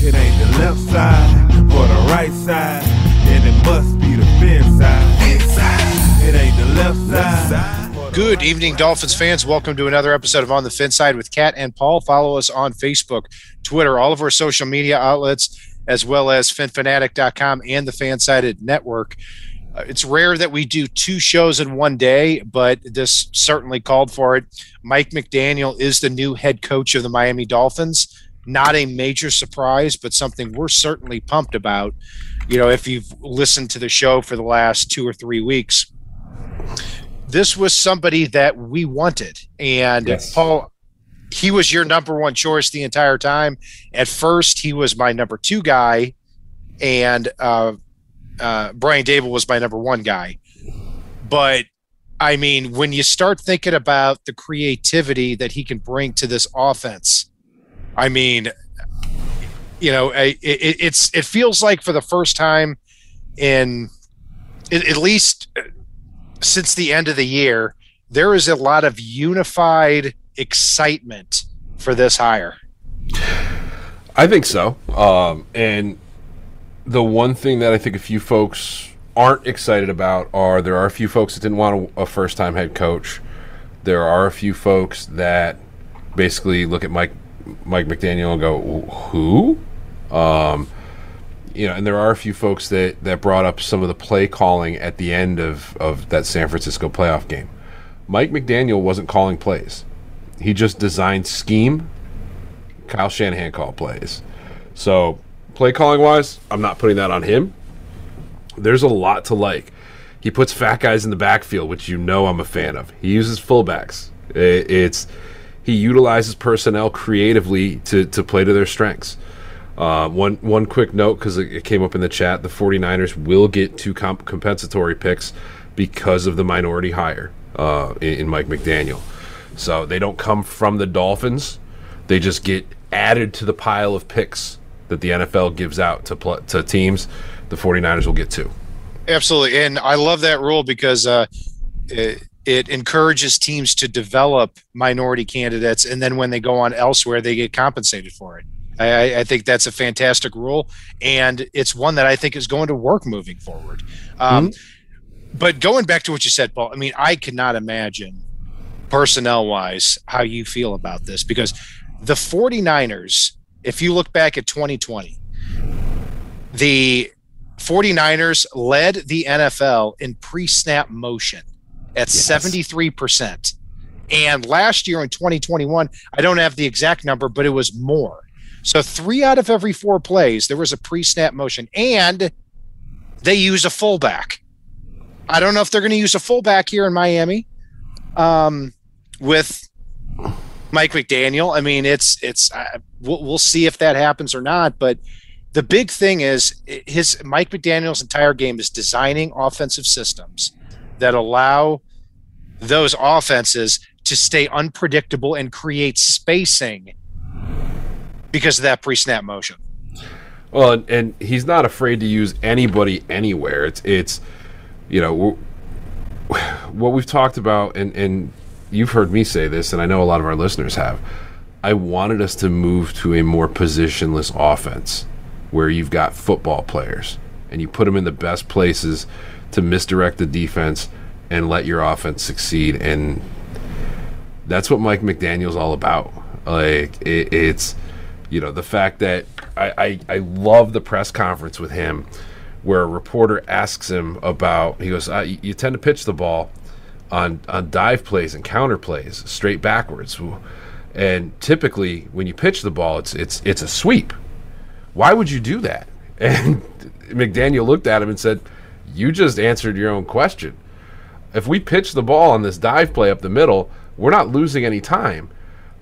It ain't the left side or the right side, then it must be the fin side. It ain't the left side. Good evening, Dolphins fans. Welcome to another episode of On the Fin Side with Kat and Paul. Follow us on Facebook, Twitter, all of our social media outlets, as well as phinphanatic.com and the Fansided Network. Uh, it's rare that we do two shows in one day, but this certainly called for it. Mike McDaniel is the new head coach of the Miami Dolphins. Not a major surprise, but something we're certainly pumped about. You know, if you've listened to the show for the last two or three weeks, this was somebody that we wanted. And Yes. Paul, he was your number one choice the entire time. At first, he was my number two guy, and uh, uh, Brian Daboll was my number one guy. But I mean, when you start thinking about the creativity that he can bring to this offense, I mean, you know, it, it, it's it feels like for the first time in at least since the end of the year, there is a lot of unified excitement for this hire. I think so. Um, and the one thing that I think a few folks aren't excited about are there are a few folks that didn't want a, a first time head coach. There are a few folks that basically look at Mike Mike McDaniel and go, "Who?" Um, you know, and there are a few folks that that brought up some of the play calling at the end of of that San Francisco playoff game. Mike McDaniel wasn't calling plays. He just designed scheme Kyle Shanahan call plays. So, play calling wise, I'm not putting that on him. There's a lot to like. He puts fat guys in the backfield, which you know I'm a fan of. He uses fullbacks. It's he utilizes personnel creatively to to play to their strengths. Uh, one one quick note because it, came up in the chat: the 49ers will get two comp- compensatory picks because of the minority hire uh, in, in Mike McDaniel. So they don't come from the Dolphins; they just get added to the pile of picks that the NFL gives out to pl- to teams. The 49ers will get two. Absolutely, and I love that rule because uh, it, it encourages teams to develop minority candidates, and then when they go on elsewhere, they get compensated for it. I, I- think that's a fantastic rule, and it's one that I think is going to work moving forward. Um, But going back to what you said, Paul, I mean, I cannot imagine personnel wise how you feel about this because the 49ers, if you look back at 2020, the 49ers led the NFL in pre snap motion at Yes. 73%. And last year in 2021, I don't have the exact number, but it was more. So three out of every four plays, there was a pre snap motion, and they use a fullback. I don't know if they're going to use a fullback here in Miami um, with Mike McDaniel. I mean, it's it's uh, we'll, we'll see if that happens or not. But the big thing is his Mike McDaniel's entire game is designing offensive systems that allow those offenses to stay unpredictable and create spacing because of that pre-snap motion. Well, and, and he's not afraid to use anybody anywhere. It's it's you know what we've talked about, and and you've heard me say this, and I know a lot of our listeners have. I wanted us to move to a more positionless offense, where you've got football players and you put them in the best places to misdirect the defense and let your offense succeed. And that's what Mike McDaniel's all about. Like it, it's you know the fact that I, I I love the press conference with him where a reporter asks him about he goes you tend to pitch the ball on on dive plays and counter plays straight backwards and typically when you pitch the ball it's it's it's a sweep why would you do that and McDaniel looked at him and said you just answered your own question if we pitch the ball on this dive play up the middle, we're not losing any time.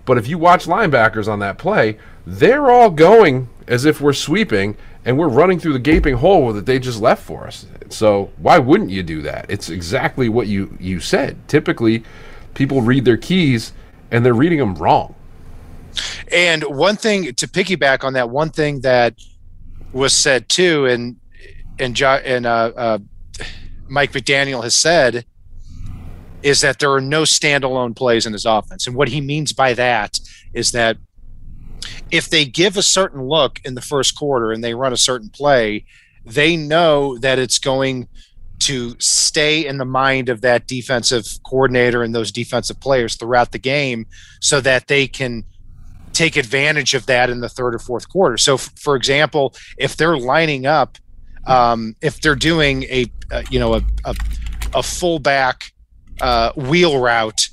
But if you watch linebackers on that play, they're all going as if we're sweeping and we're running through the gaping hole that they just left for us. So why wouldn't you do that? It's exactly what you you said. Typically, people read their keys and they're reading them wrong. And one thing to piggyback on that, one thing that was said too, and and and uh, uh, Mike McDaniel has said is that there are no standalone plays in his offense, and what he means by that is that if they give a certain look in the first quarter and they run a certain play, they know that it's going to stay in the mind of that defensive coordinator and those defensive players throughout the game so that they can take advantage of that in the third or fourth quarter. So, f- for example, if they're lining up, um, if they're doing a, uh, you know, a, a, a fullback uh, wheel route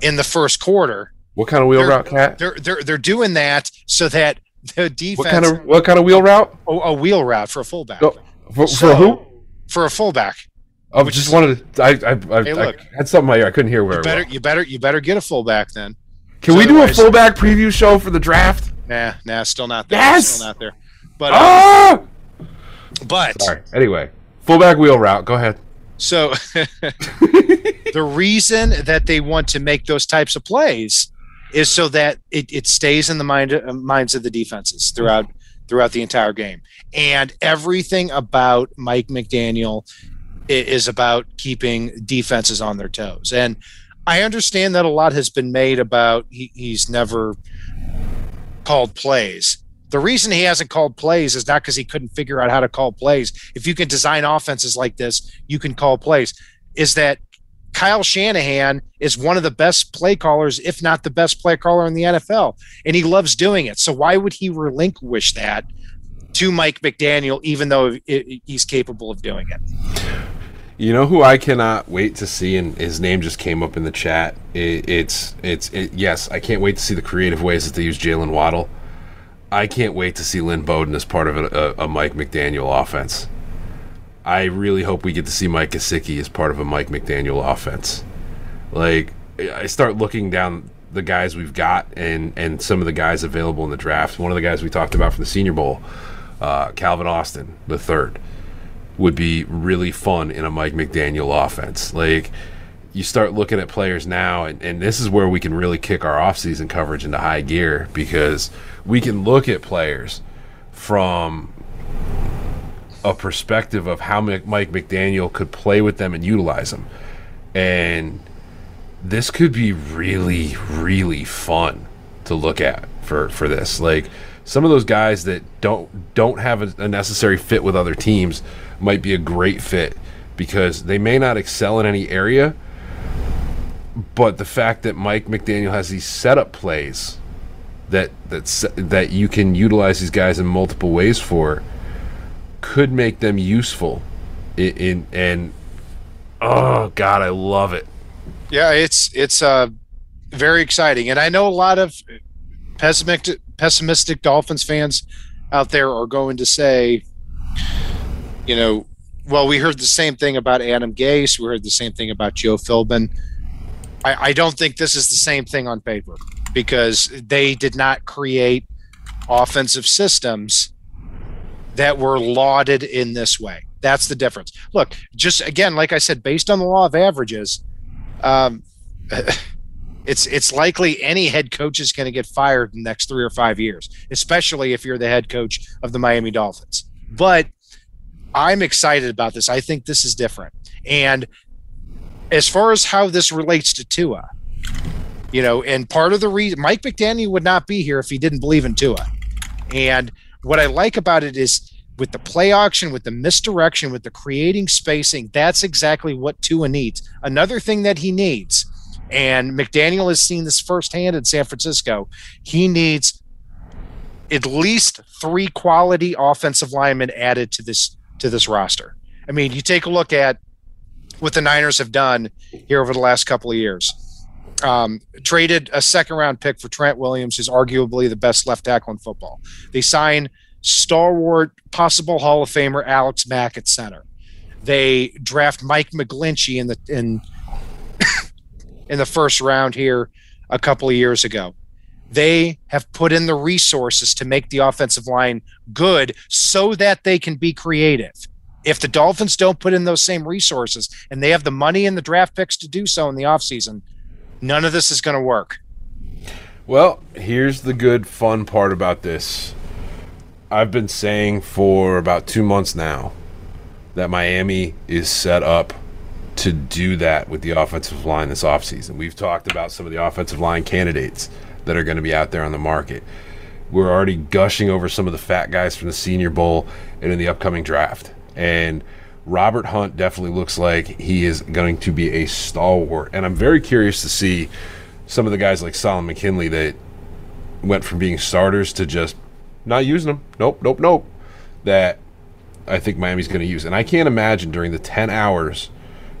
in the first quarter, What kind of wheel route, cat? they're they're they're doing that so that the defense What kind of what kind of wheel route? a, a wheel route for a fullback No, For, So- for who? for a fullback. I just is- wanted to. I I, I, Hey, I look. had something in my ear. I couldn't hear where. You better you better you better get a fullback then. Can we do a fullback preview show for the draft? Nah, nah, still not there. Yes! Still not there. But uh, Ah! But Sorry. Anyway, fullback wheel route. Go ahead. so the reason that they want to make those types of plays is so that it, it stays in the mind uh, minds of the defenses throughout throughout the entire game. And everything about Mike McDaniel is about keeping defenses on their toes. And I understand that a lot has been made about he, he's never called plays. The reason he hasn't called plays is not because he couldn't figure out how to call plays. If you can design offenses like this, you can call plays. Is that Kyle Shanahan is one of the best play callers, if not the best play caller in the NFL, and he loves doing it. So why would he relinquish that to Mike McDaniel, even though he's capable of doing it? You know who I cannot wait to see, and his name just came up in the chat. It, it's it's it, yes, I can't wait to see the creative ways that they use Jalen Waddle. I can't wait to see Lynn Bowden as part of a, a, a Mike McDaniel offense. I really hope we get to see Mike Gesicki as part of a Mike McDaniel offense. Like I start looking down the guys we've got and and some of the guys available in the draft. One of the guys we talked about from the Senior Bowl, uh, Calvin Austin, the third would be really fun in a Mike McDaniel offense. Like you start looking at players now, and, and this is where we can really kick our offseason coverage into high gear because we can look at players from a perspective of how Mike McDaniel could play with them and utilize them. And this could be really, really fun to look at for, for this. Like some of those guys that don't don't have a, a necessary fit with other teams might be a great fit because they may not excel in any area, but the fact that Mike McDaniel has these setup plays that that that you can utilize these guys in multiple ways for could make them useful in, in and oh god, I love it. Yeah, it's it's uh very exciting, and I know a lot of pessimistic pessimistic Dolphins fans out there are going to say, you know, well, we heard the same thing about Adam Gase, we heard the same thing about Joe Philbin. I, I don't think this is the same thing on paper because they did not create offensive systems that were lauded in this way. That's the difference. Look, just again, like I said, based on the law of averages, um, it's it's likely any head coach is going to get fired in the next three or five years, especially if you're the head coach of the Miami Dolphins. But I'm excited about this. I think this is different. And as far as how this relates to Tua, you know, and part of the reason Mike McDaniel would not be here if he didn't believe in Tua. And what I like about it is with the play action, with the misdirection, with the creating spacing, that's exactly what Tua needs. Another thing that he needs, and McDaniel has seen this firsthand in San Francisco, he needs at least three quality offensive linemen added to this to this roster. I mean, you take a look at what the Niners have done here over the last couple of years. Um, traded a second round pick for Trent Williams, who's arguably the best left tackle in football. They sign stalwart, possible Hall of Famer Alex Mack at center. They draft Mike McGlinchey in the in in the first round here a couple of years ago. They have put in the resources to make the offensive line good so that they can be creative. If the Dolphins don't put in those same resources and they have the money and the draft picks to do so in the offseason, none of this is going to work. Well, here's the good fun part about this. I've been saying for about two months now that Miami is set up to do that with the offensive line this offseason. We've talked about some of the offensive line candidates that are going to be out there on the market. we're already gushing over some of the fat guys from the Senior Bowl and in the upcoming draft. And Robert Hunt definitely looks like he is going to be a stalwart. And I'm very curious to see some of the guys like Solomon McKinley that went from being starters to just not using them. Nope, nope, nope. That I think Miami's going to use. And I can't imagine during the 10 hours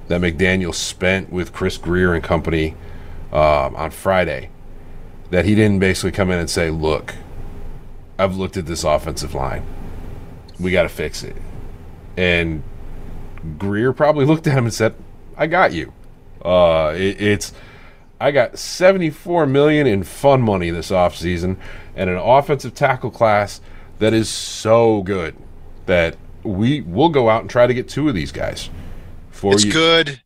that McDaniel spent with Chris Grier and company um, on Friday that he didn't basically come in and say, look, I've looked at this offensive line. We got to fix it. And Grier probably looked at him and said, I got you. Uh, it, it's I got 74 million in fun money this offseason and an offensive tackle class that is so good that we will go out and try to get two of these guys for it's you. good.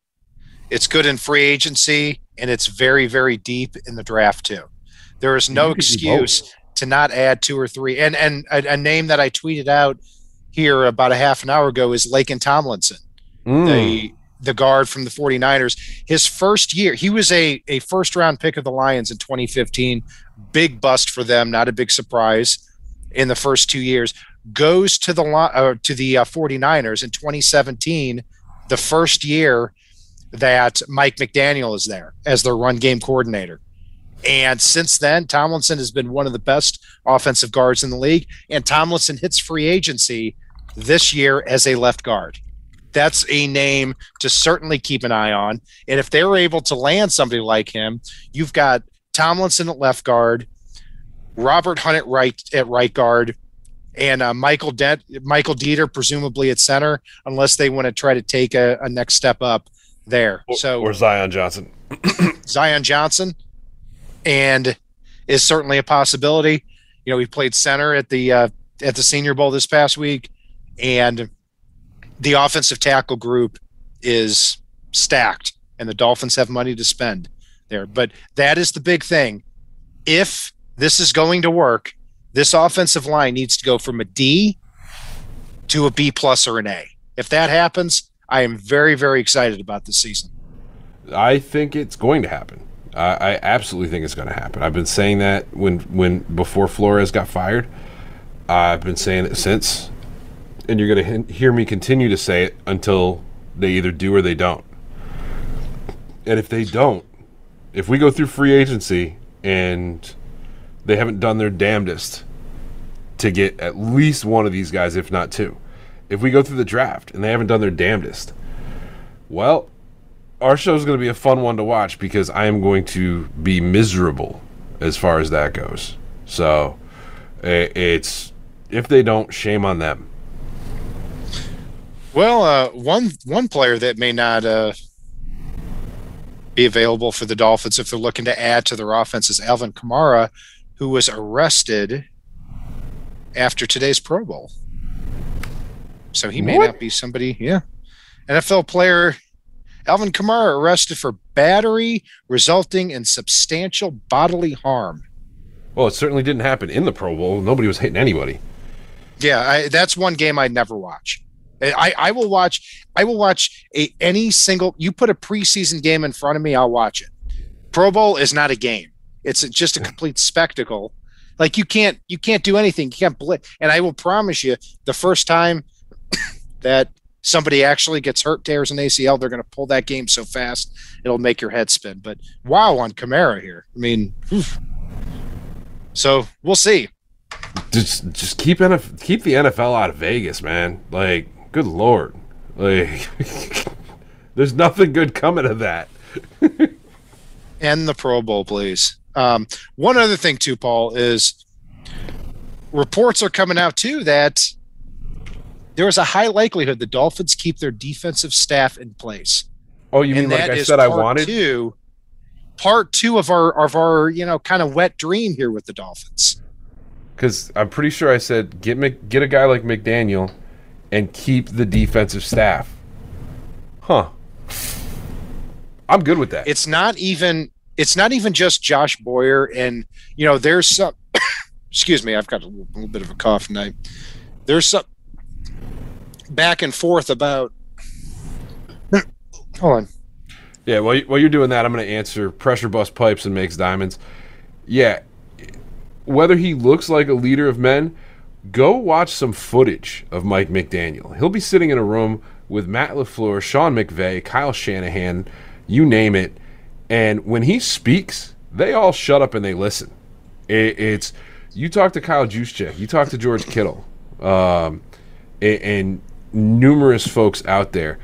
It's good in free agency and it's very very deep in the draft too. There is no excuse to not add two or three. And and a, a, name that I tweeted out here about a half an hour ago is Laken Tomlinson, mm. the the guard from the 49ers. His first year, he was a, a first round pick of the Lions in 2015. Big bust for them, not a big surprise in the first two years. Goes to the uh, to the uh, 49ers in 2017, the first year that Mike McDaniel is there as their run game coordinator. And since then, Tomlinson has been one of the best offensive guards in the league. And Tomlinson hits free agency this year as a left guard. That's a name to certainly keep an eye on. And if they're able to land somebody like him, you've got Tomlinson at left guard, Robert Hunt at right at right guard, and uh, Michael Dent, Michael Deiter presumably at center, unless they want to try to take a, a next step up there. Or, so or Zion Johnson, Zion Johnson, and is certainly a possibility. You know, he played center at the uh, at the Senior Bowl this past week, and the offensive tackle group is stacked and the Dolphins have money to spend there. But that is the big thing. If this is going to work, this offensive line needs to go from a D to a B plus or an A. If that happens, I am very, very excited about this season. I think it's going to happen. I, I absolutely think it's going to happen. I've been saying that when when before Flores got fired. I've been saying it since and you're going to hear me continue to say it until they either do or they don't. And if they don't, if we go through free agency and they haven't done their damnedest to get at least one of these guys, if not two, if we go through the draft and they haven't done their damnedest, well, our show is going to be a fun one to watch because I am going to be miserable as far as that goes. So it's if they don't, shame on them. Well, uh, one one player that may not uh, be available for the Dolphins if they're looking to add to their offense is Alvin Kamara, who was arrested after today's Pro Bowl. So he may what? not be somebody. Yeah, NFL player Alvin Kamara arrested for battery resulting in substantial bodily harm. Well, it certainly didn't happen in the Pro Bowl. Nobody was hitting anybody. Yeah, I, that's one game I'd never watch. Eh, I, I will watch I will watch a any single you put a preseason game in front of me, I'll watch it. Pro Bowl is not a game. It's just a complete spectacle. Like you can't you can't do anything. You can't blitz. And I will promise you, the first time that somebody actually gets hurt, tears an ACL, they're going to pull that game so fast it'll make your head spin. But wow, on Kamara here. I mean, so we'll see. Just just keep NF- keep the NFL out of Vegas, man. Like Good lord. Like there's nothing good coming of that. and the Pro Bowl, please. Um, one other thing too, Paul, is reports are coming out too that there is a high likelihood the Dolphins keep their defensive staff in place. Oh, you mean like I said I wanted two, part two of our of our you know kind of wet dream here with the Dolphins. Because I'm pretty sure I said get Mc, get a guy like McDaniel and keep the defensive staff. Huh. I'm good with that. It's not even it's not even just Josh Boyer and you know there's some excuse me, I've got a little, little bit of a cough tonight. There's some back and forth about Hold on. Yeah, while, while you're doing that, I'm going to answer pressure bust pipes and makes diamonds. Yeah, whether he looks like a leader of men, go watch some footage of Mike McDaniel. He'll be sitting in a room with Matt LaFleur, Sean McVay, Kyle Shanahan, you name it. And when he speaks, they all shut up and they listen. It, it's you talk to Kyle Juszczyk, you talk to George Kittle, um, and, and numerous folks out there.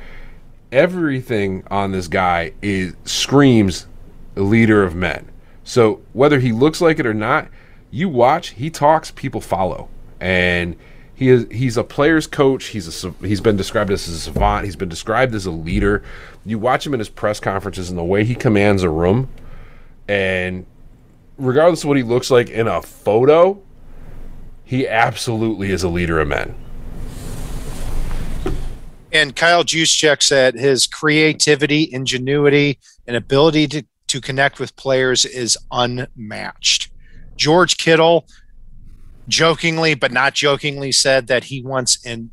Everything on this guy is screams leader of men. So whether he looks like it or not, you watch, he talks, people follow, and he is he's a player's coach. He's a he's been described as a savant. He's been described as a leader. You watch him in his press conferences and the way he commands a room, and regardless of what he looks like in a photo, he absolutely is a leader of men. And Kyle Juszczyk said his creativity, ingenuity, and ability to, to connect with players is unmatched. George Kittle jokingly, but not jokingly, said that he wants in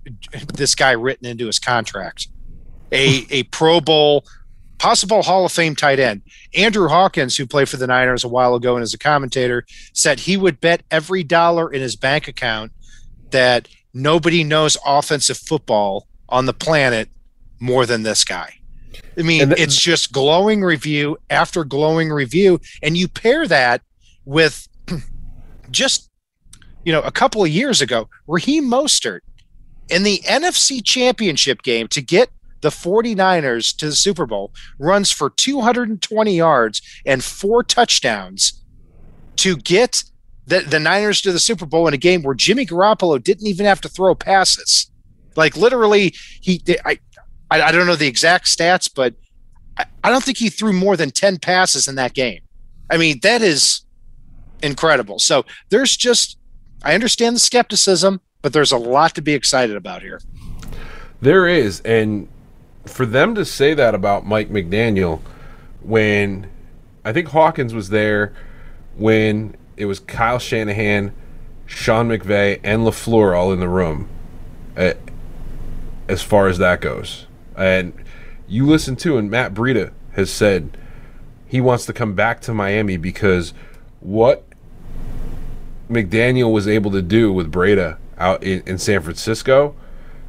this guy written into his contract a a Pro Bowl, possible Hall of Fame tight end. Andrew Hawkins, who played for the Niners a while ago and as a commentator, said he would bet every dollar in his bank account that nobody knows offensive football on the planet more than this guy. I mean, th- it's just glowing review after glowing review, and you pair that with just you know a couple of years ago, Raheem Mostert in the NFC Championship game to get the 49ers to the Super Bowl runs for 220 yards and four touchdowns to get the, the Niners to the Super Bowl in a game where Jimmy Garoppolo didn't even have to throw passes. Like literally, he I I, don't know the exact stats, but I, I don't think he threw more than 10 passes in that game. I mean, that is incredible. So there's just I understand the skepticism, but there's a lot to be excited about here. There is, and for them to say that about Mike McDaniel when I think Hawkins was there when it was Kyle Shanahan, Sean McVay, and LaFleur all in the room uh, as far as that goes. And you listen to, and Matt Breida has said he wants to come back to Miami because what McDaniel was able to do with Breida out in, in San Francisco,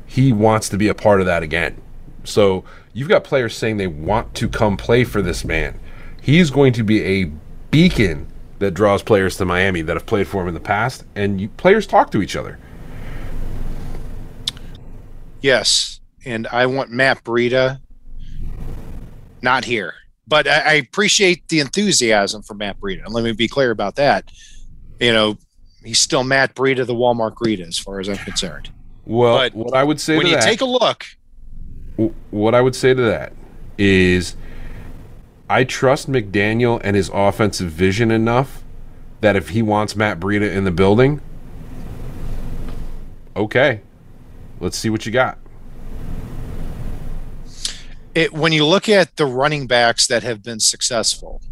he wants to be a part of that again. So you've got players saying they want to come play for this man. He's going to be a beacon that draws players to Miami that have played for him in the past, and you, players talk to each other. Yes, and I want Matt Breida not here, but I, I appreciate the enthusiasm for Matt Breida. And let me be clear about that. You know, he's still Matt Breida, the Walmart Breida, as far as I'm concerned. Well, but what I would say when you that, take a look what I would say to that is I trust McDaniel and his offensive vision enough that if he wants Matt Breida in the building, okay, let's see what you got. It, when you look at the running backs that have been successful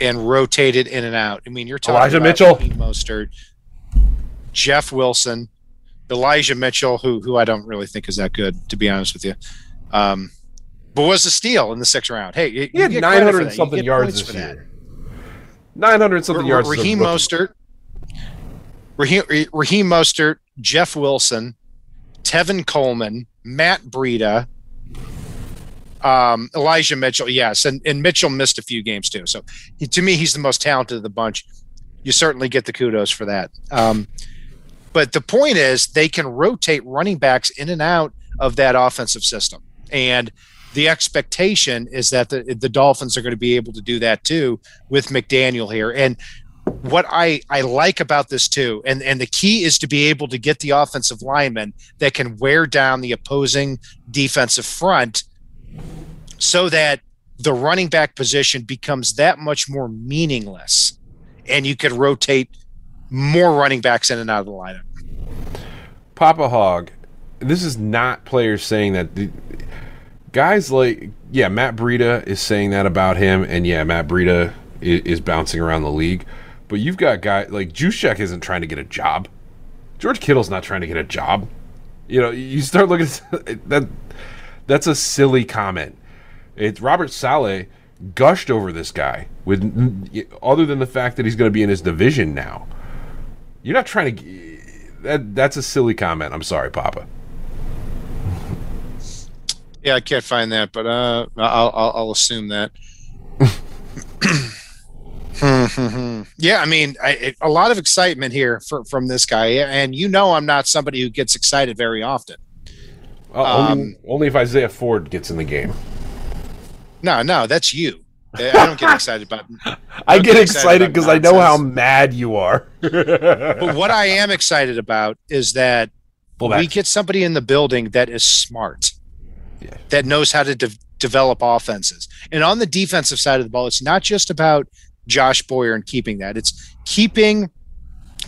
and rotated in and out, I mean, you're talking Elijah about Mitchell, Mostert, Jeff Wilson, Elijah Mitchell, who who I don't really think is that good, to be honest with you. Um, but was a steal in the sixth round. Hey, you, he had nine hundred something yards this year. Nine hundred something R- yards. Raheem Mostert, Raheem, Raheem Mostert, Jeff Wilson, Tevin Coleman, Matt Breida, um, Elijah Mitchell. Yes, and, and Mitchell missed a few games too. So he, to me, he's the most talented of the bunch. You certainly get the kudos for that. Um, but the point is, they can rotate running backs in and out of that offensive system. And the expectation is that the, the Dolphins are going to be able to do that too with McDaniel here. And what I, I like about this too, and, and the key is to be able to get the offensive linemen that can wear down the opposing defensive front so that the running back position becomes that much more meaningless and you can rotate more running backs in and out of the lineup. Papa Hog, this is not players saying that. The, guys like, yeah, Matt Breida is saying that about him, and yeah, Matt Breida is, is bouncing around the league. But you've got guys like Juszczyk isn't trying to get a job. George Kittle's not trying to get a job. You know, you start looking at that. That's a silly comment. It's Robert Saleh gushed over this guy with other than the fact that he's going to be in his division now. You're not trying to. That that's a silly comment. I'm sorry, Papa. Yeah, I can't find that, but uh, I'll I'll, I'll assume that. yeah, I mean, a lot of excitement here for, from this guy, and you know, I'm not somebody who gets excited very often. Uh, um, only, only, if Isaiah Ford gets in the game. No, no, that's you. I don't get excited about. I, I get, get, excited because I know how mad you are. but what I am excited about is that we get somebody in the building that is smart, yeah. that knows how to de- develop offenses. And on the defensive side of the ball, it's not just about Josh Boyer and keeping that; it's keeping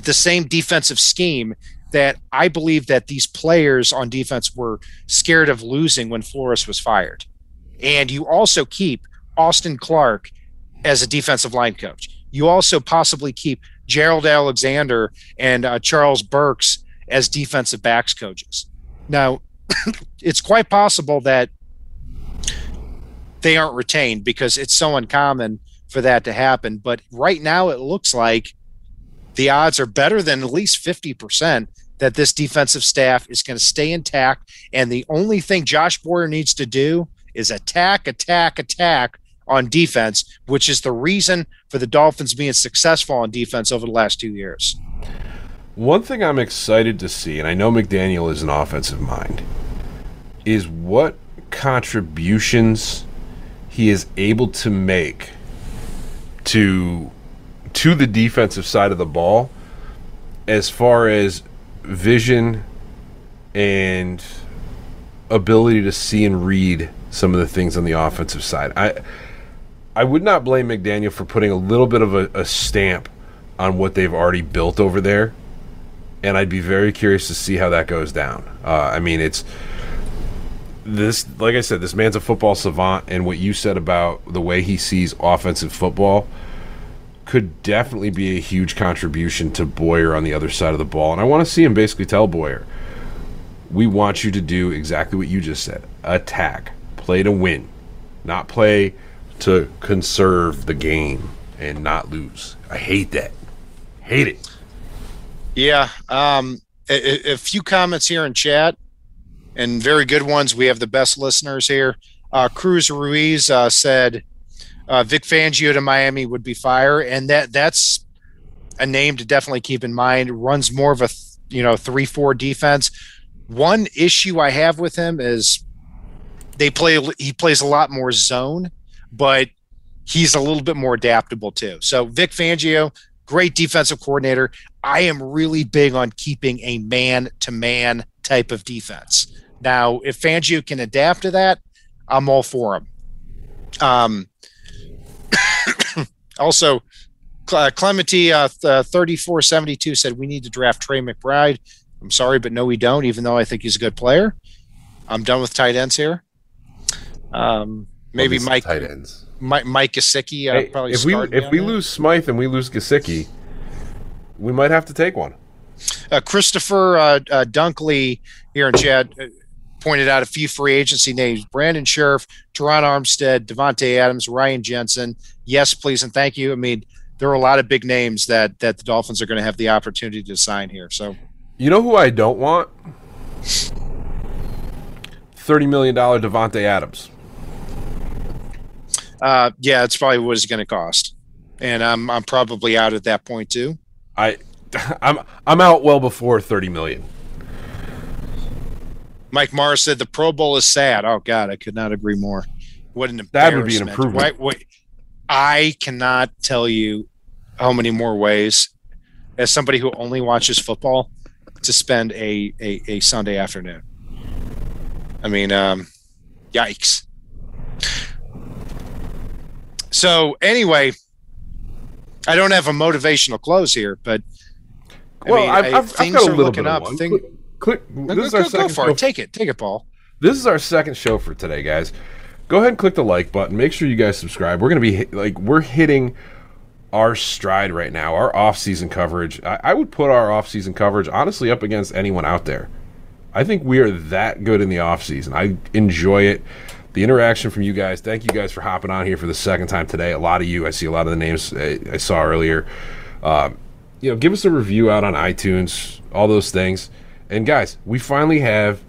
the same defensive scheme that I believe that these players on defense were scared of losing when Flores was fired. And you also keep Austin Clark as a defensive line coach. You also possibly keep Gerald Alexander and uh, Charles Burks as defensive backs coaches. Now, it's quite possible that they aren't retained because it's so uncommon for that to happen. But right now, it looks like the odds are better than at least 50% that this defensive staff is going to stay intact. And the only thing Josh Boyer needs to do is attack, attack, attack on defense, which is the reason for the Dolphins being successful on defense over the last two years. One thing I'm excited to see, and I know McDaniel is an offensive mind, is what contributions he is able to make to to the defensive side of the ball as far as vision and ability to see and read some of the things on the offensive side. I I would not blame McDaniel for putting a little bit of a, a stamp on what they've already built over there, and I'd be very curious to see how that goes down. Uh, I mean, it's this, like I said, this man's a football savant, and what you said about the way he sees offensive football could definitely be a huge contribution to Boyer on the other side of the ball. And I want to see him basically tell Boyer, we want you to do exactly what you just said attack, play to win, not play to conserve the game and not lose. I hate that. Hate it. Yeah. Um, a, a, few comments here in chat and very good ones. We have the best listeners here. Uh, Cruz Ruiz uh, said, uh, Vic Fangio to Miami would be fire, and that that's a name to definitely keep in mind. Runs more of a you know three four defense. One issue I have with him is they play. He plays a lot more zone, but he's a little bit more adaptable too. So Vic Fangio, great defensive coordinator. I am really big on keeping a man to man type of defense. Now, if Fangio can adapt to that, I'm all for him. Um, also, uh, Clementi uh, uh 3472 said we need to draft Trey McBride. I'm sorry, but no, we don't, even though I think he's a good player. I'm done with tight ends here. Um, maybe Mike tight ends. Mike, Mike Gesicki. Uh, hey, probably if we if we lose Smythe and we lose Gesicki, we might have to take one. Uh, Christopher uh, uh, Dunkley here in chat uh, pointed out a few free agency names: Brandon Scherff, Terron Armstead, Davante Adams, Ryan Jensen. Yes, please and thank you. I mean, there are a lot of big names that that the Dolphins are going to have the opportunity to sign here. So, you know who I don't want? Thirty million dollar Davante Adams. Uh, yeah, it's probably what it's going to cost, and I'm I'm probably out at that point too. I, I'm I'm out well before thirty million. Mike Morris said the Pro Bowl is sad. Oh God, I could not agree more. What an that would be an improvement. Wait, wait, I cannot tell you how many more ways, as somebody who only watches football, to spend a a, a Sunday afternoon. I mean, um, yikes. So anyway, I don't have a motivational close here, but I well, mean, I've, I've, things I've got a little bit of one. Thing, click, click, this go, is our go, for it. Take it. Take it, Paul. This is our second show for today, guys. Go ahead and click the like button. Make sure you guys subscribe. We're going to be like we're hitting our stride right now. Our off-season coverage. I, I would put our off-season coverage honestly up against anyone out there. I think we are that good in the off-season. I enjoy it. The interaction from you guys. Thank you guys for hopping on here for the second time today. A lot of you, I see a lot of the names I, I saw earlier. Um, you know, give us a review out on iTunes, all those things. And guys, we finally have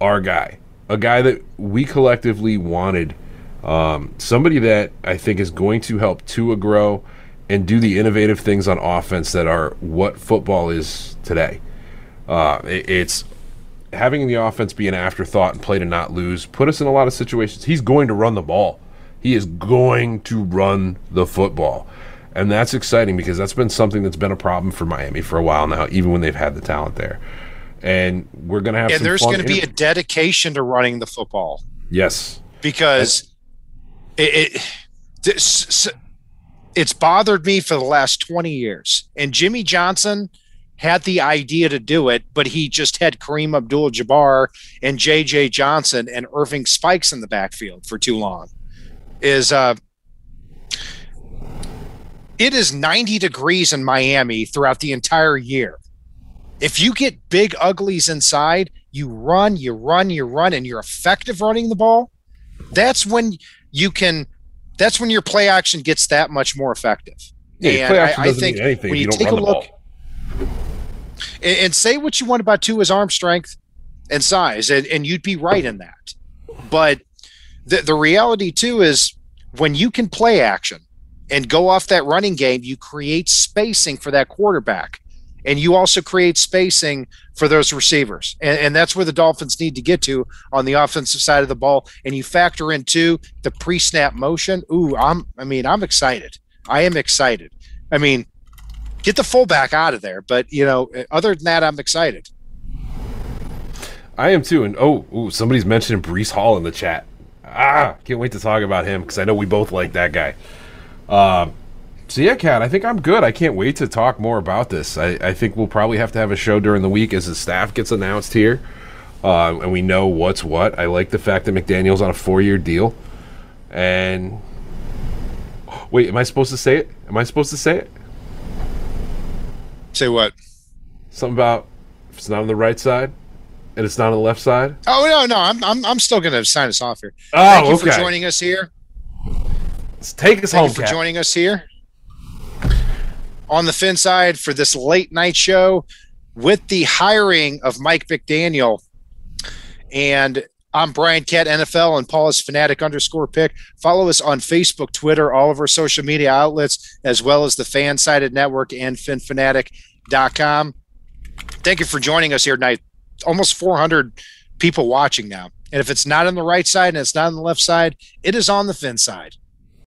our guy, a guy that we collectively wanted, um, somebody that I think is going to help Tua grow and do the innovative things on offense that are what football is today. Uh, it, it's having the offense be an afterthought and play to not lose put us in a lot of situations. He's going to run the ball. He is going to run the football. And that's exciting because that's been something that's been a problem for Miami for a while now, even when they've had the talent there. And we're going to have and there's going to be a dedication to running the football. Yes, because it, it this, it's bothered me for the last 20 years. And Jimmy Johnson had the idea to do it, but he just had Karim Abdul Jabbar and JJ Johnson and Irving Spikes in the backfield for too long. Is uh it is 90 degrees in Miami throughout the entire year. If you get big uglies inside, you run, you run, you run, and you're effective running the ball. That's when you can that's when your play action gets that much more effective. Yeah, and I, I think when you, you take a look and, and, say what you want about Tua's arm strength and size, and, and you'd be right in that. But the, the reality too is when you can play action and go off that running game, you create spacing for that quarterback. And you also create spacing for those receivers. And, and, that's where the Dolphins need to get to on the offensive side of the ball. And you factor in too the pre-snap motion. Ooh, I'm I mean, I'm excited. I am excited. I mean, get the fullback out of there. But you know, other than that, I'm excited. I am too. And oh, ooh, somebody's mentioning Breece Hall in the chat. Ah, can't wait to talk about him because I know we both like that guy. Um, so yeah, Kat, I think I'm good. I can't wait to talk more about this. I, I think we'll probably have to have a show during the week as the staff gets announced here, uh, and we know what's what. I like the fact that McDaniel's on a four-year deal, and wait, am I supposed to say it? Am I supposed to say it? Say what? Something about if it's not on the right side and it's not on the left side. Oh no, no, I'm I'm, I'm still going to sign us off here. Oh, Thank you okay. for joining us here. Let's take us Thank home. You for Kat. joining us here on the Fin side for this late night show with the hiring of Mike McDaniel. And I'm Brian Cat NFL and Paul is fanatic underscore pick. Follow us on Facebook, Twitter, all of our social media outlets, as well as the Fan Sided Network and phinphanatic.com. Thank you for joining us here tonight. Almost 400 people watching now. And if it's not on the right side and it's not on the left side, it is on the fin side.